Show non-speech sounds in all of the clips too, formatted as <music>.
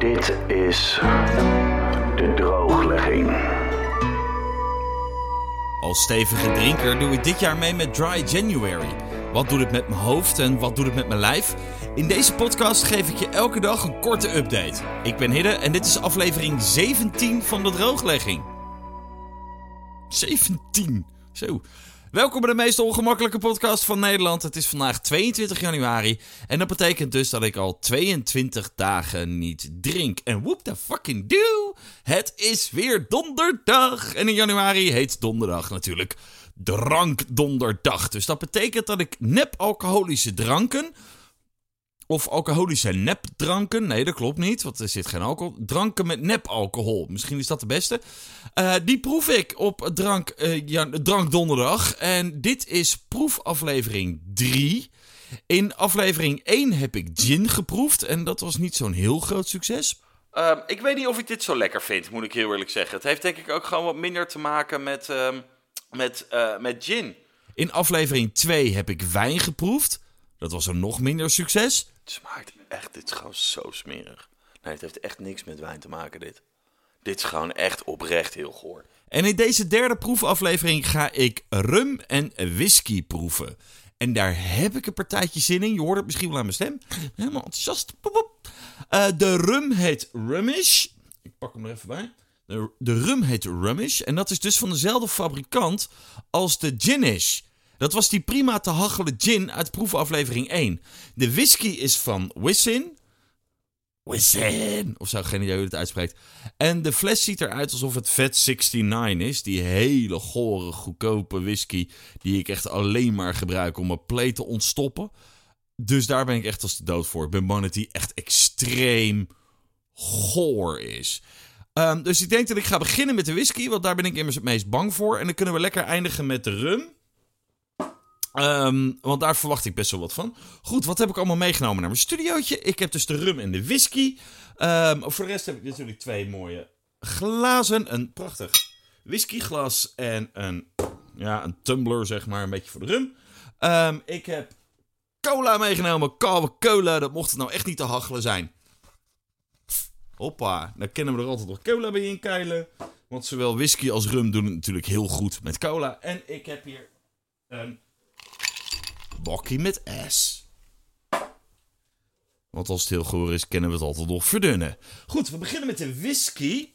Dit is de drooglegging. Als stevige drinker doe ik dit jaar mee met Dry January. Wat doet het met mijn hoofd en wat doet het met mijn lijf? In deze podcast geef ik je elke dag een korte update. Ik ben Hidde en dit is aflevering 17 van de drooglegging. 17. Zo. Welkom bij de meest ongemakkelijke podcast van Nederland. Het is vandaag 22 januari en dat betekent dus dat ik al 22 dagen niet drink. En whoop the fucking do! Het is weer donderdag. En in januari heet donderdag natuurlijk drankdonderdag. Dus dat betekent dat ik nep alcoholische dranken of alcoholische nepdranken. Nee, dat klopt niet, want er zit geen alcohol. Dranken met nepalcohol. Misschien is dat de beste. Uh, die proef ik op drank, uh, ja, drank donderdag. En dit is proefaflevering 3. In aflevering 1 heb ik gin geproefd. En dat was niet zo'n heel groot succes. Uh, ik weet niet of ik dit zo lekker vind, moet ik heel eerlijk zeggen. Het heeft denk ik ook gewoon wat minder te maken met, ehm, met, eh, met gin. In aflevering 2 heb ik wijn geproefd. Dat was een nog minder succes. Het smaakt echt, dit is gewoon zo smerig. Nee, het heeft echt niks met wijn te maken, dit. Dit is gewoon echt oprecht heel goor. En in deze derde proefaflevering ga ik rum en whisky proeven. En daar heb ik een partijtje zin in. Je hoort het misschien wel aan mijn stem. Helemaal enthousiast. Uh, de rum heet Rumish. Ik pak hem er even bij. De, de rum heet Rumish. En dat is dus van dezelfde fabrikant als de gin is. Dat was die prima te hachelen gin uit proefaflevering 1. De whisky is van Wissin. Wissin! Of zou geen idee hoe het uitspreekt. En de fles ziet eruit alsof het Vet 69 is. Die hele gore, goedkope whisky. Die ik echt alleen maar gebruik om mijn pleet te ontstoppen. Dus daar ben ik echt als de dood voor. Ik ben bang dat die echt extreem goor is. Um, dus ik denk dat ik ga beginnen met de whisky. Want daar ben ik immers het meest bang voor. En dan kunnen we lekker eindigen met de rum. Um, want daar verwacht ik best wel wat van. Goed, wat heb ik allemaal meegenomen naar mijn studiootje? Ik heb dus de rum en de whisky. Um, voor de rest heb ik natuurlijk twee mooie glazen. Een prachtig whiskyglas en een, ja, een tumbler, zeg maar, een beetje voor de rum. Um, ik heb cola meegenomen, koude cola. Dat mocht het nou echt niet te hachelen zijn. Hoppa, dan kennen we er altijd nog cola bij inkeilen. Want zowel whisky als rum doen het natuurlijk heel goed met cola. En ik heb hier een bakkie met S. Want als het heel goor is, kennen we het altijd nog verdunnen. Goed, we beginnen met de whisky.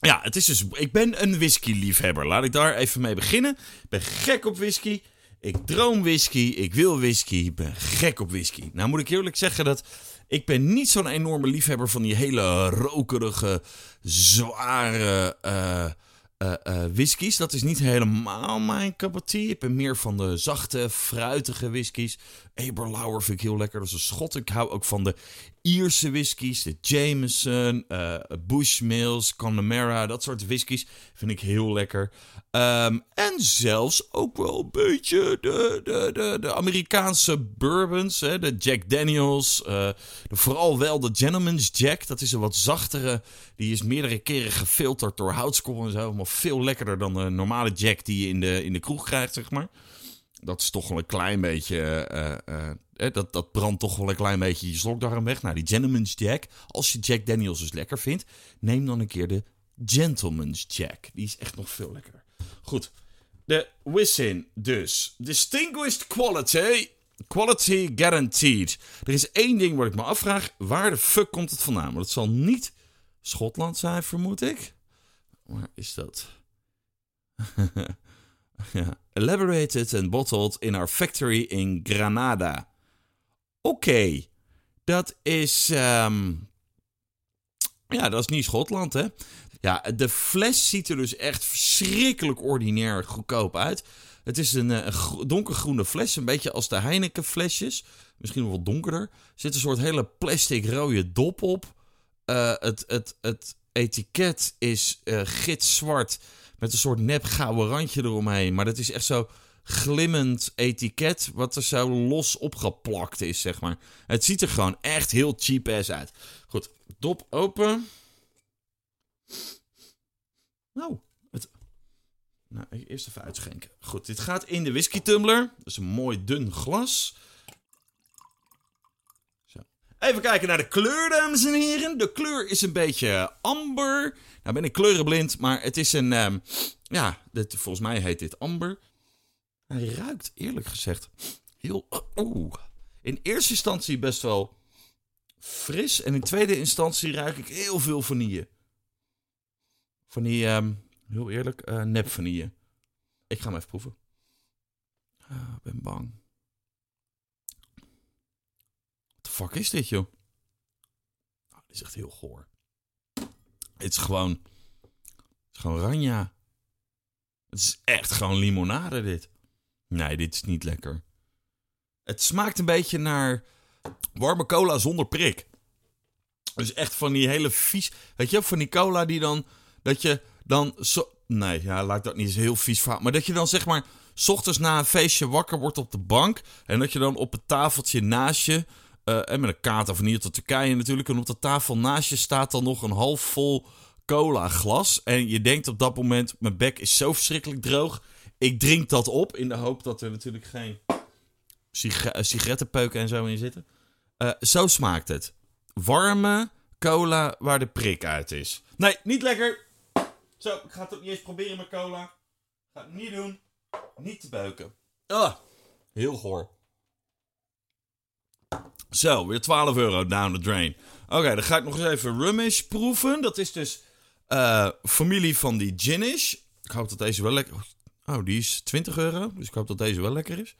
Ja, het is dus. Ik ben een whisky-liefhebber. Laat ik daar even mee beginnen. Ik ben gek op whisky. Ik droom whisky. Ik wil whisky. Ik ben gek op whisky. Nou moet ik eerlijk zeggen dat. Ik ben niet zo'n enorme liefhebber van die hele rokerige, zware. Uh, uh, uh, whiskies. Dat is niet helemaal mijn cup of tea. Ik ben meer van de zachte, fruitige whiskies. Eberlauer vind ik heel lekker. Dat is een schot. Ik hou ook van de Ierse whiskies. De Jameson, uh, Bushmills, Connemara. Dat soort whiskies vind ik heel lekker. Um, en zelfs ook wel een beetje de, de, de, de Amerikaanse bourbons. Hè? De Jack Daniels. de, vooral wel de Gentleman's Jack. Dat is een wat zachtere. Die is meerdere keren gefilterd door houtskool en zo. Maar veel lekkerder dan de normale Jack die je in de, in de kroeg krijgt, zeg maar. Dat is toch wel een klein beetje. Uh, uh, dat, dat brandt toch wel een klein beetje je slokdarm weg. Nou, die Gentleman's Jack. Als je Jack Daniels dus lekker vindt, neem dan een keer de Gentleman's Jack. Die is echt nog veel lekkerder. Goed. De Wissin dus. Distinguished Quality. Quality Guaranteed. Er is één ding waar ik me afvraag. Waar de fuck komt het vandaan? Want het zal niet Schotland zijn, vermoed ik. Waar is dat? <laughs> <laughs> Elaborated and bottled in our factory in Granada. Oké, dat is. Um... Ja, dat is niet Schotland, hè? Ja, de fles ziet er dus echt verschrikkelijk ordinair goedkoop uit. Het is een, een donkergroene fles, een beetje als de Heineken flesjes. Misschien nog wat donkerder. Er zit een soort hele plastic rode dop op. Uh, het, het, het etiket is uh, gitzwart met een soort nep gouden randje eromheen. Maar dat is echt zo glimmend etiket wat er zo los opgeplakt is, zeg maar. Het ziet er gewoon echt heel cheap ass uit. Goed, dop open. Nou, het... Nou, eerst even uitschenken. Goed, dit gaat in de whisky tumbler. Dat is een mooi dun glas. Even kijken naar de kleur, dames en heren. De kleur is een beetje amber. Nou ben ik kleurenblind, maar het is een... ehm, ja, volgens mij heet dit amber. Hij ruikt, eerlijk gezegd, heel... Oeh. In eerste instantie best wel fris. En in tweede instantie ruik ik heel veel vanille. Van die, ehm, heel eerlijk, eh nep vanille. Ik ga hem even proeven. Ah, ik ben bang. What the fuck is dit, joh? Oh, dit is echt heel goor. Het is gewoon... Het is gewoon ranja. Het is echt gewoon limonade, dit. Nee, dit is niet lekker. Het smaakt een beetje naar warme cola zonder prik. Dus echt van die hele vies... Weet je, van die cola die dan... Dat je dan zo... Nee, ja, laat dat niet eens heel vies verhaal. Maar dat je dan zeg maar... S ochtends na een feestje wakker wordt op de bank. En dat je dan op het tafeltje naast je... eh, en met een kaart of niet tot Turkije natuurlijk. En op de tafel naast je staat dan nog een half vol cola glas. En je denkt op dat moment... Mijn bek is zo verschrikkelijk droog. Ik drink dat op in de hoop dat er natuurlijk geen eh, sigarettenpeuken en zo in zitten. Eh, zo smaakt het. Warme cola waar de prik uit is. Nee, niet lekker. Zo, ik ga het ook niet eens proberen met cola. Ga het niet doen. Niet te beuken. Ah, heel goor. Zo, weer 12 euro down the drain. Oké, dan ga ik nog eens even Rumish proeven. Dat is dus eh, familie van die Ginish. Ik hoop dat deze wel lekker... Oh, die is 20 euro. Dus ik hoop dat deze wel lekker is.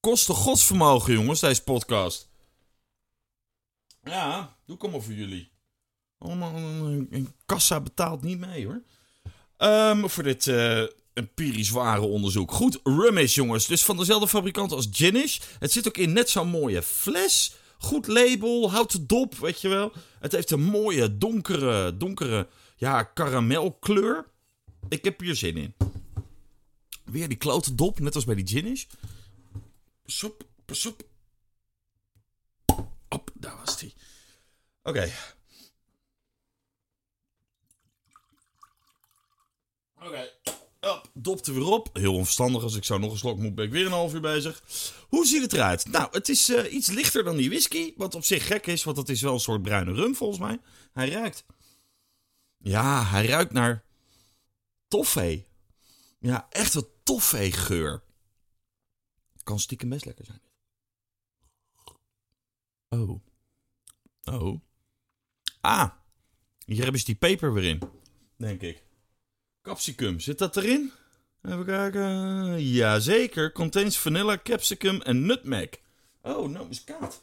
Kosten godsvermogen, jongens, deze podcast. Ja, doe allemaal voor jullie. Allemaal een, kassa betaalt niet mee, hoor. Ehm, voor dit eh, empirisch ware onderzoek. Goed, Rumish, jongens. Dus van dezelfde fabrikant als Ginish. Het zit ook in net zo'n mooie fles. Goed label, houten dop, weet je wel. Het heeft een mooie, donkere, donkere, ja, karamelkleur. Ik heb hier zin in. Weer die klote dop, net als bij die Ginish. Op. Op, daar was die. Oké. Oké. Dop er weer op. Heel onverstandig. Als ik zo nog een slok moet, ben ik weer een half uur bezig. Hoe ziet het eruit? Nou, het is eh, iets lichter dan die whisky. Wat op zich gek is, want het is wel een soort bruine rum volgens mij. Hij ruikt. Ja, hij ruikt naar toffee. Ja, echt een toffee geur. Kan stiekem best lekker zijn. Oh. Oh. Ah. Hier hebben ze die peper weer in. Denk ik. Capsicum, zit dat erin? Even kijken. Jazeker. Contains vanilla, capsicum en nutmeg. Oh, nou, muskaat.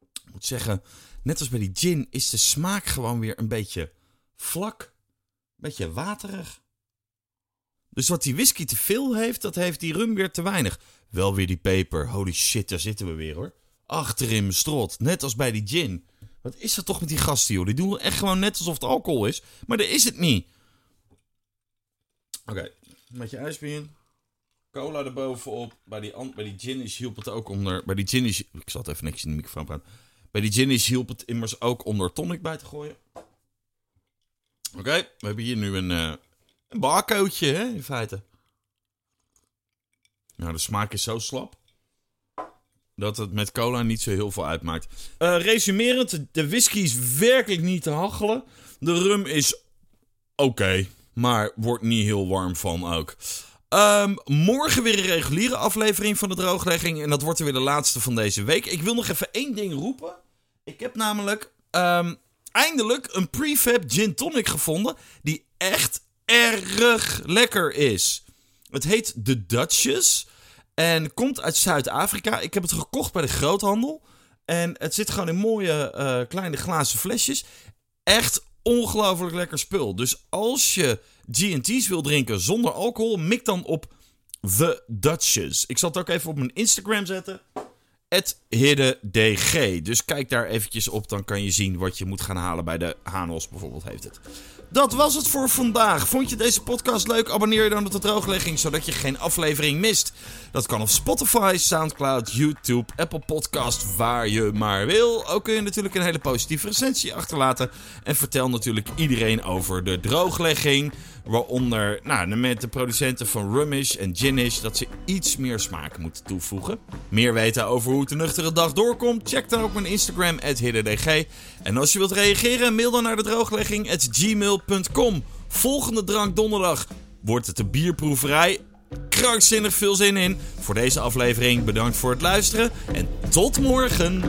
Ik moet zeggen, net als bij die gin is de smaak gewoon weer een beetje vlak. Een beetje waterig. Dus wat die whisky te veel heeft, dat heeft die rum weer te weinig. Wel weer die peper. Holy shit, daar zitten we weer hoor. Achterin mijn strot. Net als bij die gin. Wat is dat toch met die gasten, joh? Die doen echt gewoon net alsof het alcohol is. Maar dat is het niet. Oké, met je ijsbeen. Cola erbovenop. Bij die, bij die gin is hielp het ook onder... Bij die gin is... Ik zal het even netjes in de microfoon praten. Bij die gin is hielp het immers ook onder tonic bij te gooien. Oké, we hebben hier nu een, eh een barcootje, hè, in feite. Nou, de smaak is zo slap. Dat het met cola niet zo heel veel uitmaakt. Eh resumerend, de whisky is werkelijk niet te hachelen. De rum is oké, maar wordt niet heel warm van ook. Ehm, morgen weer een reguliere aflevering van de drooglegging. En dat wordt er weer de laatste van deze week. Ik wil nog even één ding roepen. Ik heb namelijk ehm, eindelijk een prefab gin tonic gevonden. Die echt erg lekker is. Het heet The Duchess. En komt uit Zuid-Afrika. Ik heb het gekocht bij de groothandel. En het zit gewoon in mooie eh, kleine glazen flesjes. Echt ongelooflijk lekker spul. Dus als je GT's wil drinken zonder alcohol, mik dan op The Duchess. Ik zal het ook even op mijn Instagram zetten. HiddenDG. Dus kijk daar eventjes op, dan kan je zien wat je moet gaan halen bij de Hanos bijvoorbeeld heeft het. Dat was het voor vandaag. Vond je deze podcast leuk? Abonneer je dan op de drooglegging, zodat je geen aflevering mist. Dat kan op Spotify, Soundcloud, YouTube, Apple Podcast, waar je maar wil. Ook kun je natuurlijk een hele positieve recensie achterlaten. En vertel natuurlijk iedereen over de drooglegging. Waaronder nou, met de producenten van Rumish en Ginish dat ze iets meer smaak moeten toevoegen. Meer weten over hoe de nuchtere dag doorkomt? Check dan ook mijn Instagram, hidderdg. En als je wilt reageren, mail dan naar de drooglegging gmail.com. Volgende drank donderdag wordt het de bierproeverij. Krankzinnig veel zin in. Voor deze aflevering bedankt voor het luisteren en tot morgen.